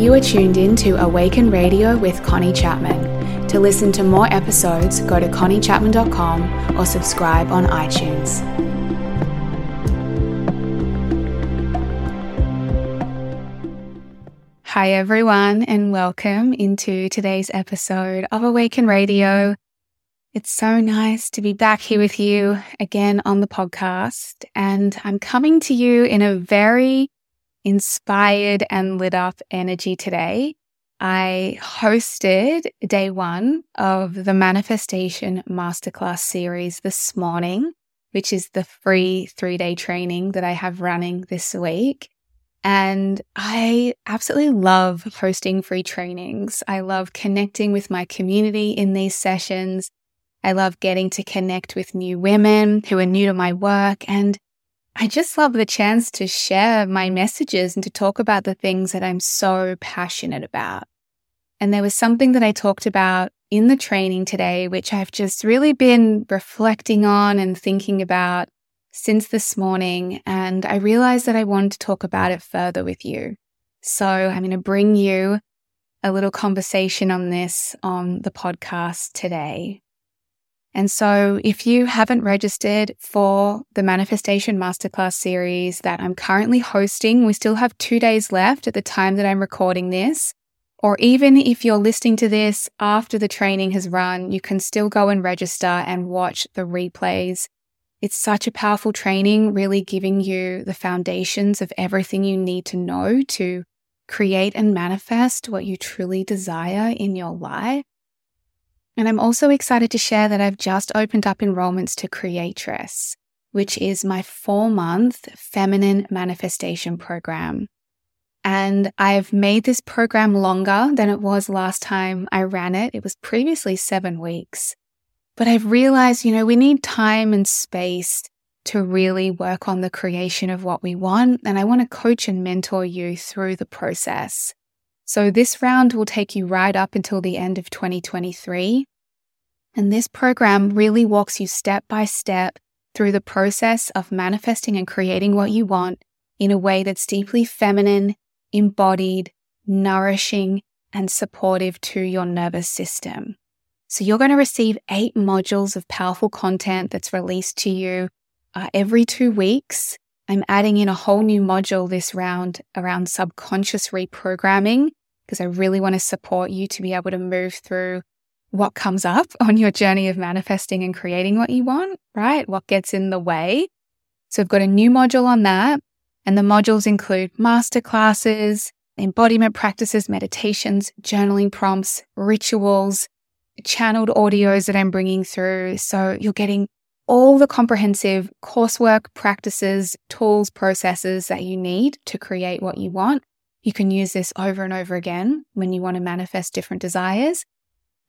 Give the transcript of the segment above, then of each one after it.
You are tuned in to Awaken Radio with Connie Chapman. To listen to more episodes, go to conniechapman.com or subscribe on iTunes. Hi, everyone, and welcome into today's episode of Awaken Radio. It's so nice to be back here with you again on the podcast. And I'm coming to you in a very inspired and lit up energy today. I hosted day one of the Manifestation Masterclass series this morning, which is the free three day training that I have running this week. And I absolutely love hosting free trainings. I love connecting with my community in these sessions. I love getting to connect with new women who are new to my work. And I just love the chance to share my messages and to talk about the things that I'm so passionate about. And there was something that I talked about in the training today, which I've just really been reflecting on and thinking about since this morning. And I realized that I wanted to talk about it further with you. So I'm going to bring you a little conversation on this on the podcast today. And so if you haven't registered for the Manifestation Masterclass series that I'm currently hosting, we still have two days left at the time that I'm recording this. Or even if you're listening to this after the training has run, you can still go and register and watch the replays. It's such a powerful training, really giving you the foundations of everything you need to know to create and manifest what you truly desire in your life. And I'm also excited to share that I've just opened up enrollments to Creatress, which is my four month feminine manifestation program. And I've made this program longer than it was last time I ran it. It was previously seven weeks. But I've realized, you know, we need time and space to really work on the creation of what we want. And I want to coach and mentor you through the process. So this round will take you right up until the end of 2023. And this program really walks you step by step through the process of manifesting and creating what you want in a way that's deeply feminine, embodied, nourishing, and supportive to your nervous system. So you're going to receive eight modules of powerful content that's released to you uh, every two weeks. I'm adding in a whole new module this round around subconscious reprogramming because I really want to support you to be able to move through what comes up on your journey of manifesting and creating what you want, right? What gets in the way. So I've got a new module on that. And the modules include masterclasses, embodiment practices, meditations, journaling prompts, rituals, channeled audios that I'm bringing through. So you're getting all the comprehensive coursework, practices, tools, processes that you need to create what you want. You can use this over and over again when you want to manifest different desires.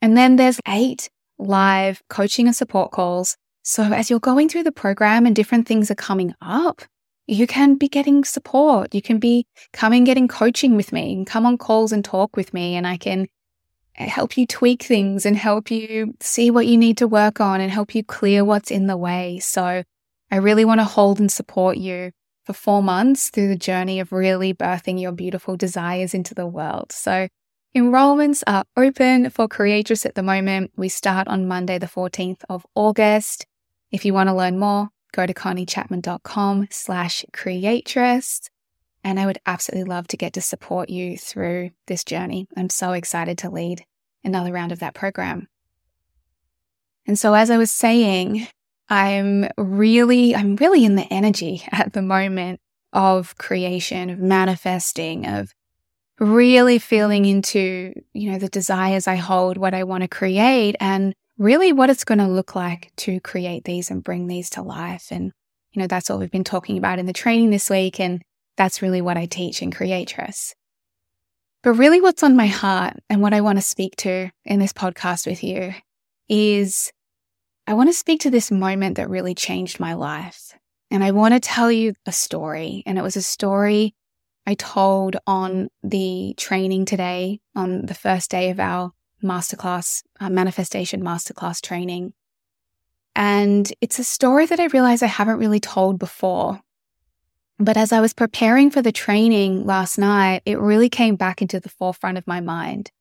And then there's eight live coaching and support calls. So as you're going through the program and different things are coming up, you can be getting support. You can be coming getting coaching with me and come on calls and talk with me and I can help you tweak things and help you see what you need to work on and help you clear what's in the way. So I really want to hold and support you for four months through the journey of really birthing your beautiful desires into the world. So Enrollments are open for Creatress at the moment. We start on Monday, the 14th of August. If you want to learn more, go to conniechapman.com slash creatress. And I would absolutely love to get to support you through this journey. I'm so excited to lead another round of that program. And so, as I was saying, I'm really, I'm really in the energy at the moment of creation, of manifesting, of really feeling into, you know, the desires I hold, what I want to create, and really what it's going to look like to create these and bring these to life. And, you know, that's what we've been talking about in the training this week. And that's really what I teach in Creatress. But really, what's on my heart and what I want to speak to in this podcast with you is I want to speak to this moment that really changed my life. And I want to tell you a story. And it was a story I told on the training today, on the first day of our masterclass, uh, manifestation masterclass training. And it's a story that I realize I haven't really told before. But as I was preparing for the training last night, it really came back into the forefront of my mind.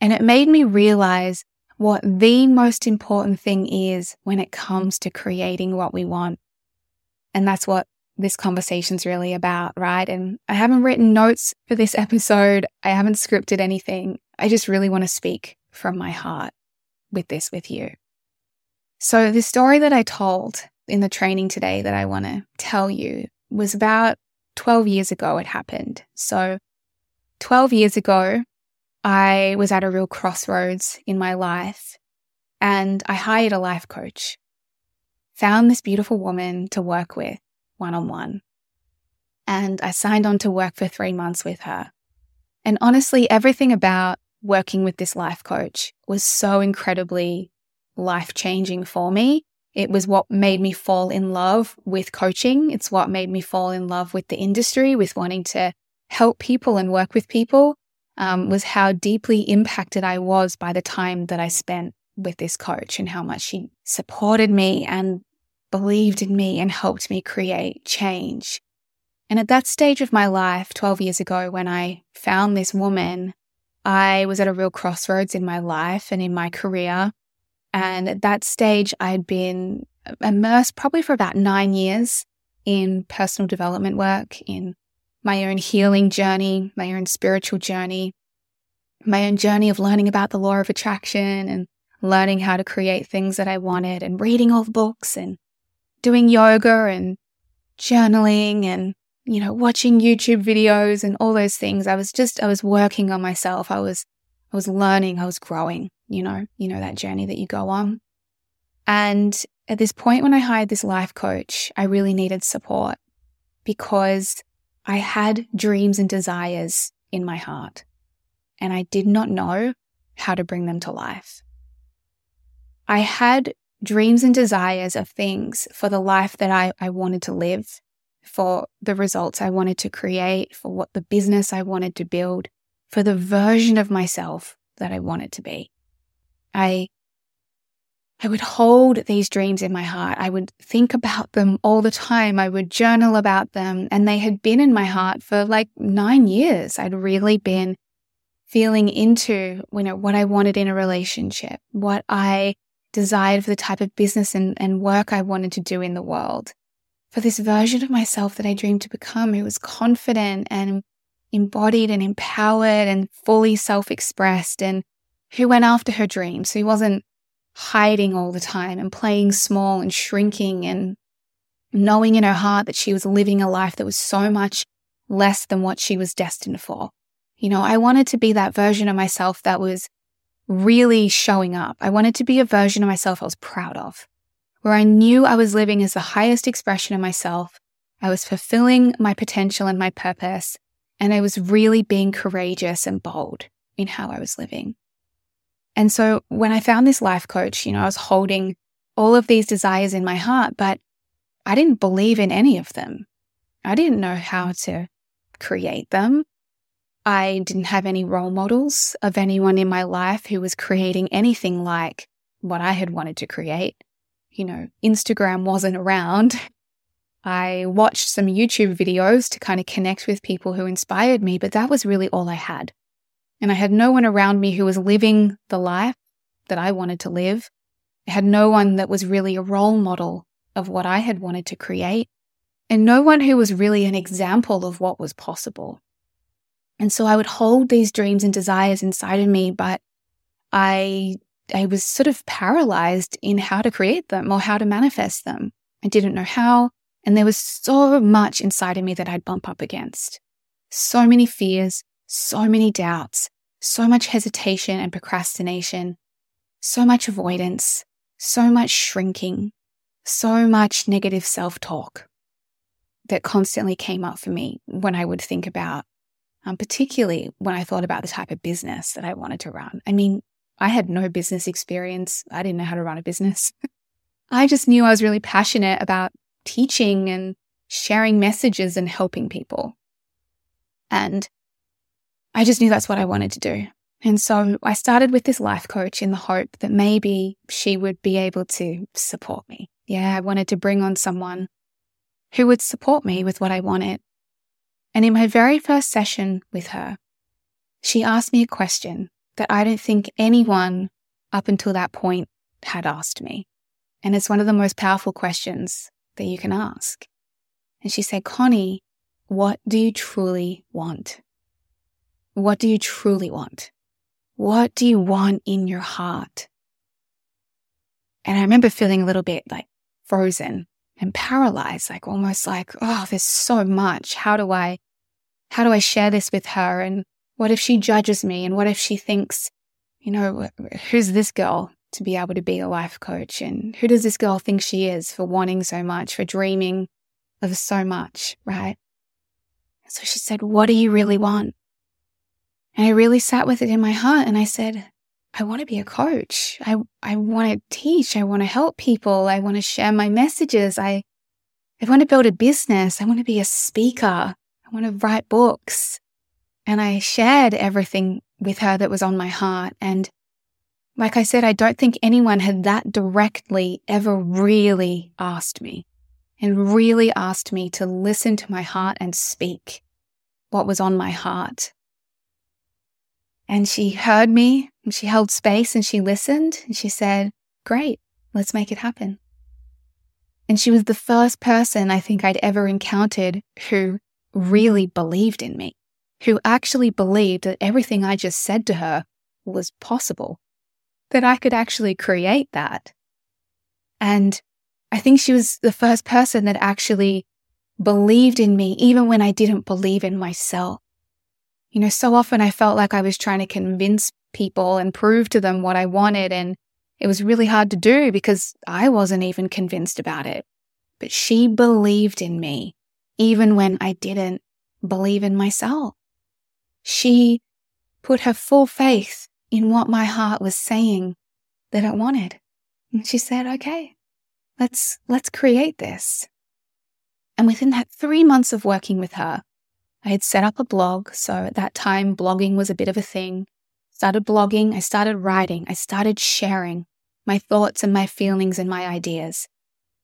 And it made me realize what the most important thing is when it comes to creating what we want. And that's what this conversation's really about, right? And I haven't written notes for this episode. I haven't scripted anything. I just really want to speak from my heart with this with you. So the story that I told in the training today that I want to tell you was about 12 years ago it happened. So 12 years ago, I was at a real crossroads in my life and I hired a life coach. Found this beautiful woman to work with one on one. And I signed on to work for three months with her. And honestly, everything about working with this life coach was so incredibly life changing for me. It was what made me fall in love with coaching. It's what made me fall in love with the industry, with wanting to help people and work with people um, was how deeply impacted I was by the time that I spent with this coach and how much she supported me and believed in me and helped me create change. And at that stage of my life, 12 years ago, when I found this woman, I was at a real crossroads in my life and in my career. And at that stage, I'd been immersed probably for about nine years in personal development work, in my own healing journey, my own spiritual journey, my own journey of learning about the law of attraction and learning how to create things that I wanted and reading all the books and doing yoga and journaling and, you know, watching YouTube videos and all those things. I was just, I was working on myself. I was, I was learning. I was growing, you know, you know, that journey that you go on. And at this point, when I hired this life coach, I really needed support because I had dreams and desires in my heart, and I did not know how to bring them to life. I had dreams and desires of things for the life that I, I wanted to live, for the results I wanted to create, for what the business I wanted to build, for the version of myself that I wanted to be. I I would hold these dreams in my heart. I would think about them all the time. I would journal about them. And they had been in my heart for like nine years. I'd really been feeling into, you know, what I wanted in a relationship, what I desired for the type of business and, and work I wanted to do in the world. For this version of myself that I dreamed to become, who was confident and embodied and empowered and fully self expressed and who went after her dreams, who wasn't hiding all the time and playing small and shrinking and knowing in her heart that she was living a life that was so much less than what she was destined for. You know, I wanted to be that version of myself that was really showing up. I wanted to be a version of myself I was proud of, where I knew I was living as the highest expression of myself. I was fulfilling my potential and my purpose, and I was really being courageous and bold in how I was living. And so when I found this life coach, you know, I was holding all of these desires in my heart, but I didn't believe in any of them. I didn't know how to create them. I didn't have any role models of anyone in my life who was creating anything like what I had wanted to create. You know, Instagram wasn't around. I watched some YouTube videos to kind of connect with people who inspired me, but that was really all I had and I had no one around me who was living the life that I wanted to live. I had no one that was really a role model of what I had wanted to create, and no one who was really an example of what was possible. And so I would hold these dreams and desires inside of me, but I I was sort of paralyzed in how to create them or how to manifest them. I didn't know how, and there was so much inside of me that I'd bump up against. So many fears, so many doubts, so much hesitation and procrastination, so much avoidance, so much shrinking, so much negative self talk that constantly came up for me when I would think about, um, particularly when I thought about the type of business that I wanted to run. I mean, I had no business experience. I didn't know how to run a business. I just knew I was really passionate about teaching and sharing messages and helping people. And I just knew that's what I wanted to do. And so I started with this life coach in the hope that maybe she would be able to support me. Yeah, I wanted to bring on someone who would support me with what I wanted. And in my very first session with her, she asked me a question that I don't think anyone up until that point had asked me. And it's one of the most powerful questions that you can ask. And she said, Connie, what do you truly want? What do you truly want? What do you want in your heart? And I remember feeling a little bit like frozen and paralyzed, like almost like, oh, there's so much. How do I, how do I share this with her? And what if she judges me? And what if she thinks, you know, who's this girl to be able to be a life coach? And who does this girl think she is for wanting so much, for dreaming of so much, right? So she said, What do you really want? And I really sat with it in my heart and I said, I want to be a coach. I, I want to teach. I want to help people. I want to share my messages. I, I want to build a business. I want to be a speaker. I want to write books. And I shared everything with her that was on my heart. And like I said, I don't think anyone had that directly ever really asked me and really asked me to listen to my heart and speak what was on my heart. And she heard me and she held space and she listened and she said, Great, let's make it happen. And she was the first person I think I'd ever encountered who really believed in me, who actually believed that everything I just said to her was possible, that I could actually create that. And I think she was the first person that actually believed in me, even when I didn't believe in myself. You know, so often I felt like I was trying to convince people and prove to them what I wanted. And it was really hard to do because I wasn't even convinced about it. But she believed in me, even when I didn't believe in myself. She put her full faith in what my heart was saying that it wanted. And she said, okay, let's, let's create this. And within that three months of working with her, I had set up a blog. So at that time, blogging was a bit of a thing. Started blogging, I started writing, I started sharing my thoughts and my feelings and my ideas.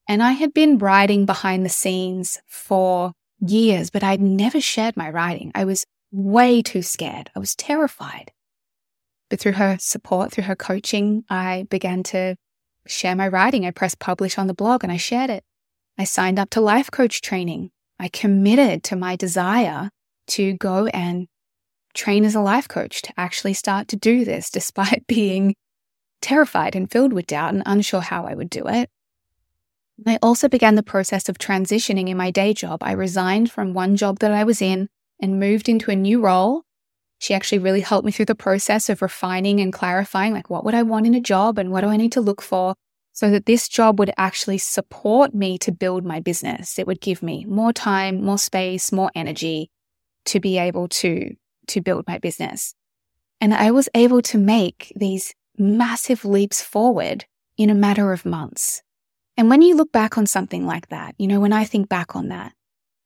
And I had been writing behind the scenes for years, but I'd never shared my writing. I was way too scared. I was terrified. But through her support, through her coaching, I began to share my writing. I pressed publish on the blog and I shared it. I signed up to life coach training. I committed to my desire to go and train as a life coach, to actually start to do this despite being terrified and filled with doubt and unsure how I would do it. I also began the process of transitioning in my day job. I resigned from one job that I was in and moved into a new role. She actually really helped me through the process of refining and clarifying like what would I want in a job and what do I need to look for so that this job would actually support me to build my business. It would give me more time, more space, more energy to be able to, to build my business. And I was able to make these massive leaps forward in a matter of months. And when you look back on something like that, you know, when I think back on that,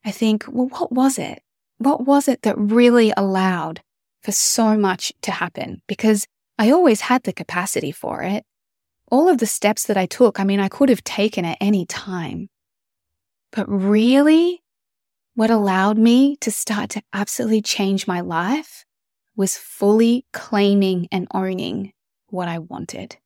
I think, well, what was it? What was it that really allowed for so much to happen? Because I always had the capacity for it all of the steps that I took, I mean, I could have taken at any time. But really, what allowed me to start to absolutely change my life was fully claiming and owning what I wanted.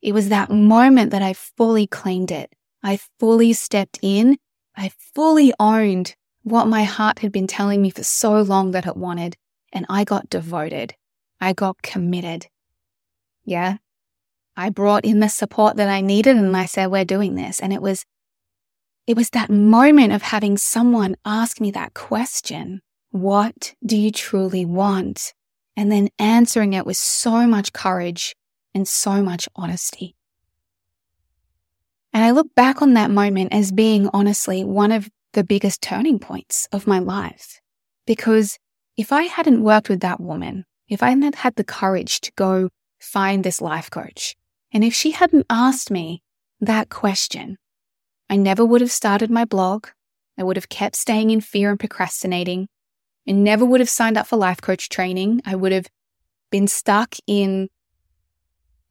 It was that moment that I fully claimed it. I fully stepped in. I fully owned what my heart had been telling me for so long that it wanted. And I got devoted. I got committed. Yeah. I brought in the support that I needed and I said, we're doing this. And it was, it was that moment of having someone ask me that question. What do you truly want? And then answering it with so much courage and so much honesty. And I look back on that moment as being honestly one of the biggest turning points of my life. Because if I hadn't worked with that woman, if I hadn't had the courage to go find this life coach, and if she hadn't asked me that question, I never would have started my blog. I would have kept staying in fear and procrastinating. and never would have signed up for life coach training. I would have been stuck in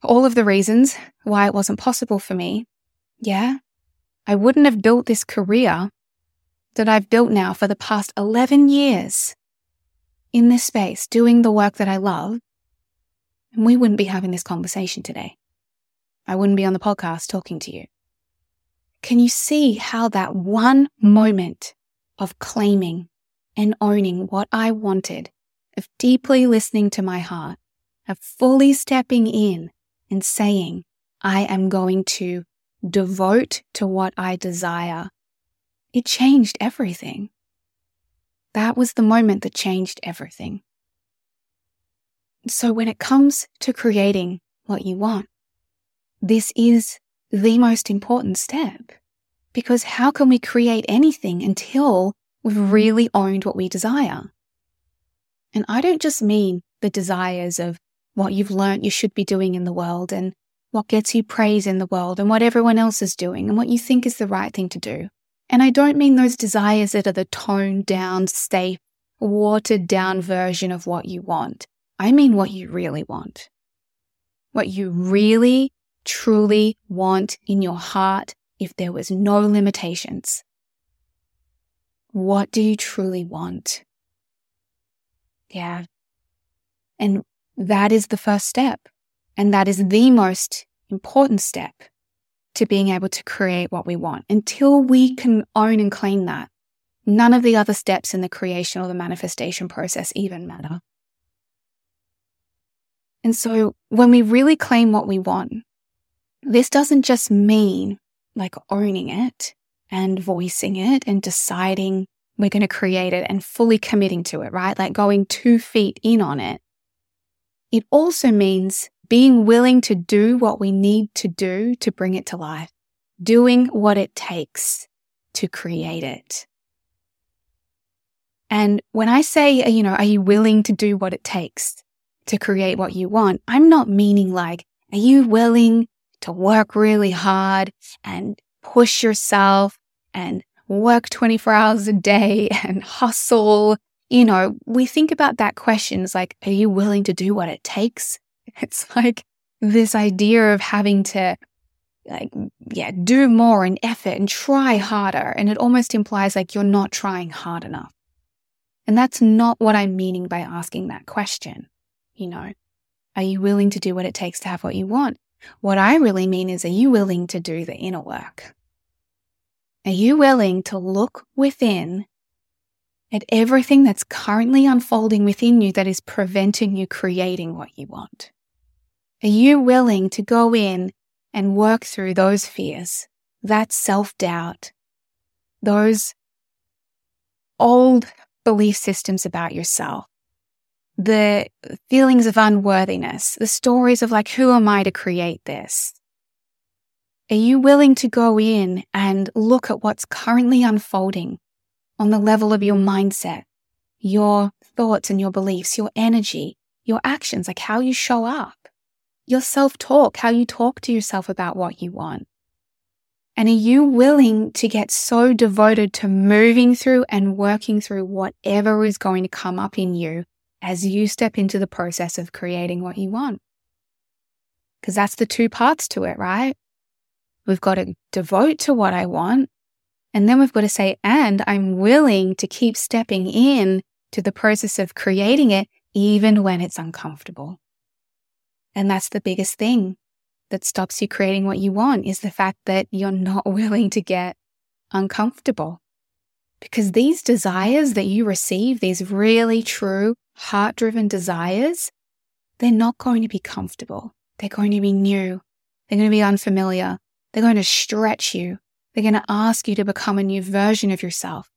all of the reasons why it wasn't possible for me. Yeah. I wouldn't have built this career that I've built now for the past 11 years in this space, doing the work that I love, and we wouldn't be having this conversation today. I wouldn't be on the podcast talking to you. Can you see how that one moment of claiming and owning what I wanted, of deeply listening to my heart, of fully stepping in and saying, I am going to devote to what I desire, it changed everything. That was the moment that changed everything. So when it comes to creating what you want, this is the most important step. Because how can we create anything until we've really owned what we desire? And I don't just mean the desires of what you've learned you should be doing in the world and what gets you praise in the world and what everyone else is doing and what you think is the right thing to do. And I don't mean those desires that are the toned down, safe, watered down version of what you want. I mean what you really want. What you really, truly want in your heart if there was no limitations. What do you truly want? Yeah. And that is the first step. And that is the most important step to being able to create what we want. Until we can own and claim that, none of the other steps in the creation or the manifestation process even matter. And so when we really claim what we want, this doesn't just mean like owning it and voicing it and deciding we're going to create it and fully committing to it, right? Like going two feet in on it. It also means being willing to do what we need to do to bring it to life, doing what it takes to create it. And when I say, uh, you know, are you willing to do what it takes to create what you want? I'm not meaning like, are you willing to work really hard and push yourself and work 24 hours a day and hustle. You know, we think about that question as like, are you willing to do what it takes? It's like this idea of having to like, yeah, do more and effort and try harder. And it almost implies like you're not trying hard enough. And that's not what I'm meaning by asking that question. You know, are you willing to do what it takes to have what you want? What I really mean is, are you willing to do the inner work? Are you willing to look within at everything that's currently unfolding within you that is preventing you creating what you want? Are you willing to go in and work through those fears, that self doubt, those old belief systems about yourself, the feelings of unworthiness, the stories of like, who am I to create this? Are you willing to go in and look at what's currently unfolding on the level of your mindset, your thoughts and your beliefs, your energy, your actions, like how you show up, your self talk, how you talk to yourself about what you want? And are you willing to get so devoted to moving through and working through whatever is going to come up in you as you step into the process of creating what you want. Because that's the two parts to it, right? We've got to devote to what I want. And then we've got to say, and I'm willing to keep stepping in to the process of creating it, even when it's uncomfortable. And that's the biggest thing that stops you creating what you want is the fact that you're not willing to get uncomfortable. Because these desires that you receive, these really true heart driven desires, they're not going to be comfortable. They're going to be new. They're going to be unfamiliar. They're going to stretch you. They're going to ask you to become a new version of yourself.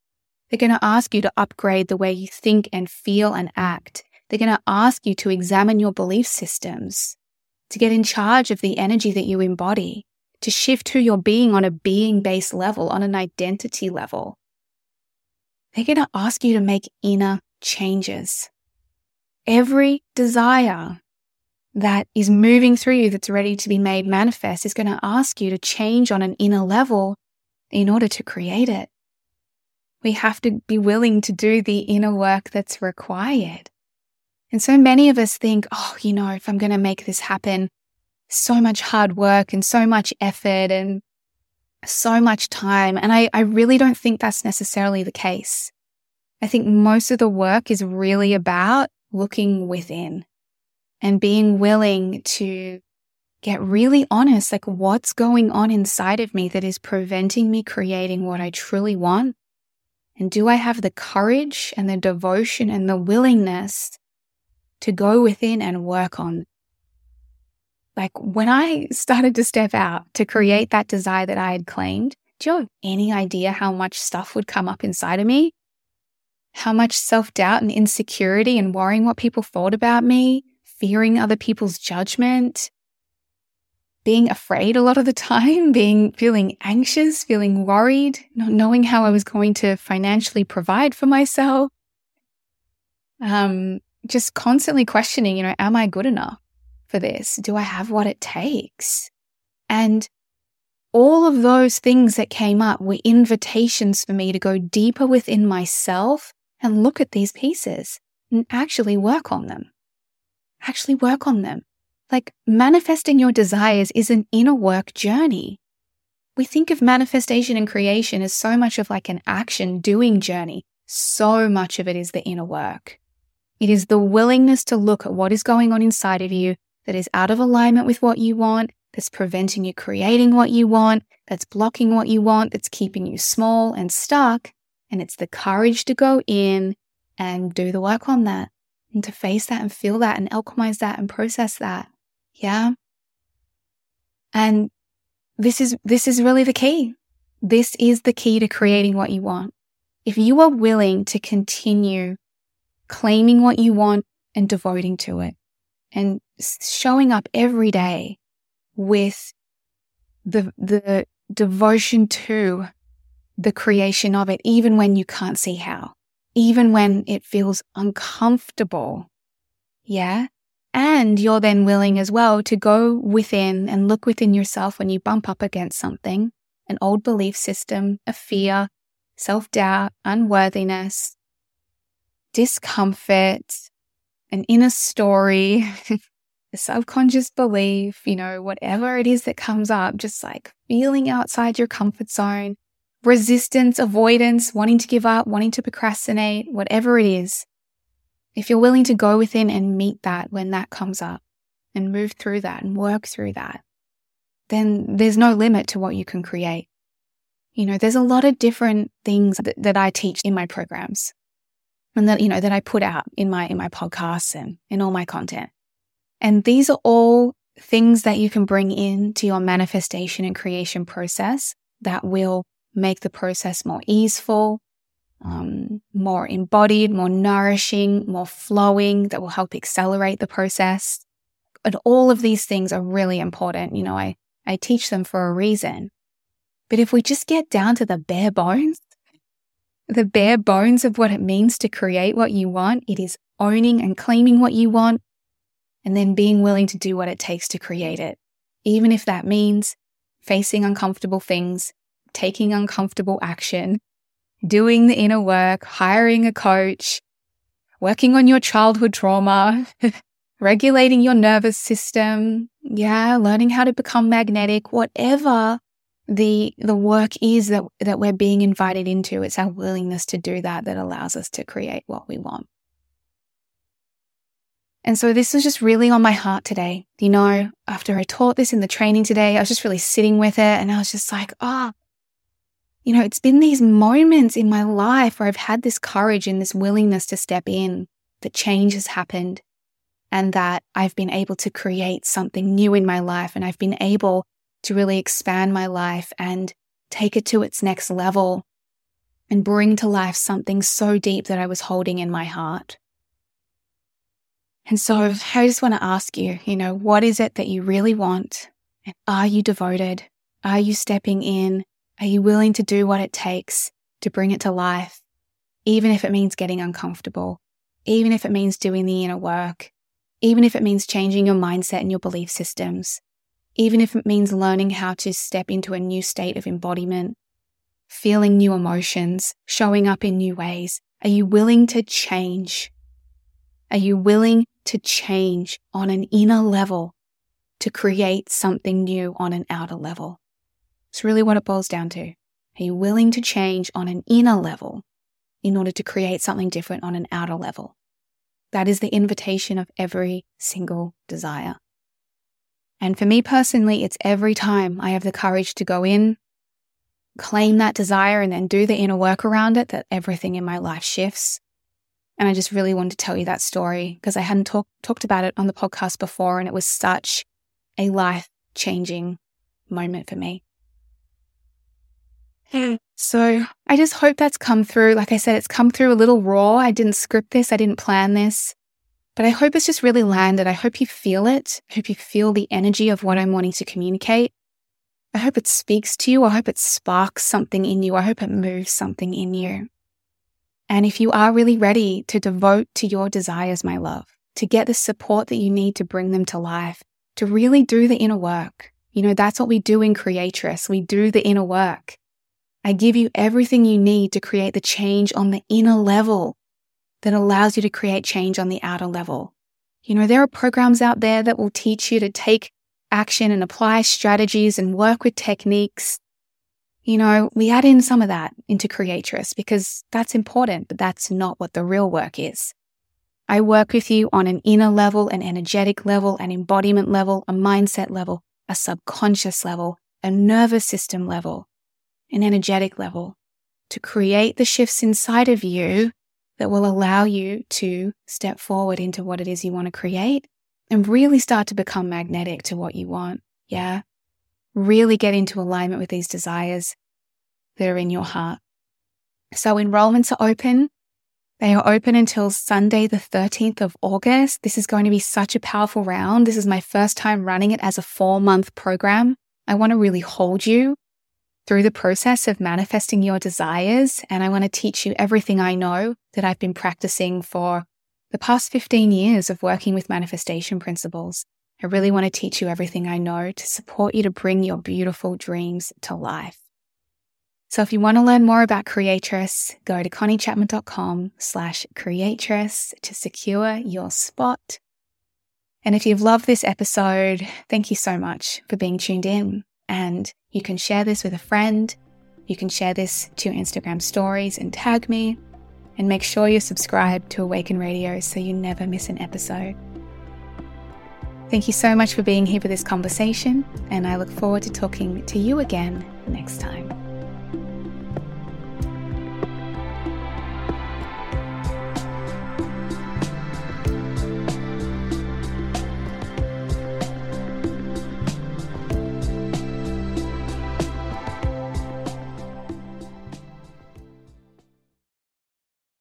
They're going to ask you to upgrade the way you think and feel and act. They're going to ask you to examine your belief systems, to get in charge of the energy that you embody, to shift who you're being on a being based level, on an identity level. They're going to ask you to make inner changes every desire that is moving through you that's ready to be made manifest is going to ask you to change on an inner level in order to create it. We have to be willing to do the inner work that's required. And so many of us think, oh, you know, if I'm going to make this happen, so much hard work and so much effort and so much time. And I, I really don't think that's necessarily the case. I think most of the work is really about looking within and being willing to get really honest, like what's going on inside of me that is preventing me creating what I truly want? And do I have the courage and the devotion and the willingness to go within and work on? Like when I started to step out to create that desire that I had claimed, do you have any idea how much stuff would come up inside of me? How much self doubt and insecurity and worrying what people thought about me, fearing other people's judgment, being afraid a lot of the time, being feeling anxious, feeling worried, not knowing how I was going to financially provide for myself. Um, just constantly questioning, you know, am I good enough for this? Do I have what it takes? And all of those things that came up were invitations for me to go deeper within myself and look at these pieces and actually work on them. Actually work on them. Like manifesting your desires is an inner work journey. We think of manifestation and creation as so much of like an action doing journey. So much of it is the inner work. It is the willingness to look at what is going on inside of you that is out of alignment with what you want, that's preventing you creating what you want, that's blocking what you want, that's keeping you small and stuck. And it's the courage to go in and do the work on that and to face that and feel that and alchemize that and process that. Yeah. And this is, this is really the key. This is the key to creating what you want. If you are willing to continue claiming what you want and devoting to it and showing up every day with the, the devotion to the creation of it, even when you can't see how, even when it feels uncomfortable. Yeah. And you're then willing as well to go within and look within yourself when you bump up against something, an old belief system, a fear, self doubt, unworthiness, discomfort, an inner story, a subconscious belief, you know, whatever it is that comes up, just like feeling outside your comfort zone, resistance, avoidance, wanting to give up, wanting to procrastinate, whatever it is. If you're willing to go within and meet that when that comes up and move through that and work through that, then there's no limit to what you can create. You know, there's a lot of different things that, that I teach in my programs and that, you know, that I put out in my, in my podcasts and in all my content. And these are all things that you can bring into your manifestation and creation process that will make the process more easeful, um, more embodied, more nourishing, more flowing that will help accelerate the process. And all of these things are really important. You know, I, I teach them for a reason. But if we just get down to the bare bones, the bare bones of what it means to create what you want, it is owning and claiming what you want and then being willing to do what it takes to create it. Even if that means facing uncomfortable things, taking uncomfortable action, doing the inner work, hiring a coach, working on your childhood trauma, regulating your nervous system. Yeah, learning how to become magnetic, whatever the the work is that that we're being invited into it's our willingness to do that that allows us to create what we want and so this was just really on my heart today you know after i taught this in the training today i was just really sitting with it and i was just like ah oh, you know, it's been these moments in my life where I've had this courage and this willingness to step in, that change has happened, and that I've been able to create something new in my life. And I've been able to really expand my life and take it to its next level and bring to life something so deep that I was holding in my heart. And so I just want to ask you, you know, what is it that you really want? And are you devoted? Are you stepping in? Are you willing to do what it takes to bring it to life, even if it means getting uncomfortable, even if it means doing the inner work, even if it means changing your mindset and your belief systems, even if it means learning how to step into a new state of embodiment, feeling new emotions, showing up in new ways? Are you willing to change? Are you willing to change on an inner level to create something new on an outer level? It's really what it boils down to. Are you willing to change on an inner level in order to create something different on an outer level? That is the invitation of every single desire. And for me personally, it's every time I have the courage to go in, claim that desire, and then do the inner work around it that everything in my life shifts. And I just really wanted to tell you that story because I hadn't talk- talked about it on the podcast before, and it was such a life changing moment for me. So I just hope that's come through. Like I said, it's come through a little raw. I didn't script this, I didn't plan this, but I hope it's just really landed. I hope you feel it. I hope you feel the energy of what I'm wanting to communicate. I hope it speaks to you. I hope it sparks something in you. I hope it moves something in you. And if you are really ready to devote to your desires, my love, to get the support that you need to bring them to life, to really do the inner work, you know, that's what we do in Creatress. We do the inner work. I give you everything you need to create the change on the inner level that allows you to create change on the outer level. You know, there are programs out there that will teach you to take action and apply strategies and work with techniques. You know, we add in some of that into Creatress because that's important, but that's not what the real work is. I work with you on an inner level, an energetic level, an embodiment level, a mindset level, a subconscious level, a nervous system level an energetic level to create the shifts inside of you that will allow you to step forward into what it is you want to create and really start to become magnetic to what you want. Yeah. Really get into alignment with these desires that are in your heart. So enrollments are open. They are open until Sunday, the 13th of August. This is going to be such a powerful round. This is my first time running it as a four month program. I want to really hold you through the process of manifesting your desires. And I want to teach you everything I know that I've been practicing for the past 15 years of working with manifestation principles. I really want to teach you everything I know to support you to bring your beautiful dreams to life. So if you want to learn more about Creatress, go to conniechapman.com slash creatress to secure your spot. And if you've loved this episode, thank you so much for being tuned in. And you can share this with a friend. You can share this to your Instagram stories and tag me. And make sure you're subscribed to Awaken Radio so you never miss an episode. Thank you so much for being here for this conversation, and I look forward to talking to you again next time.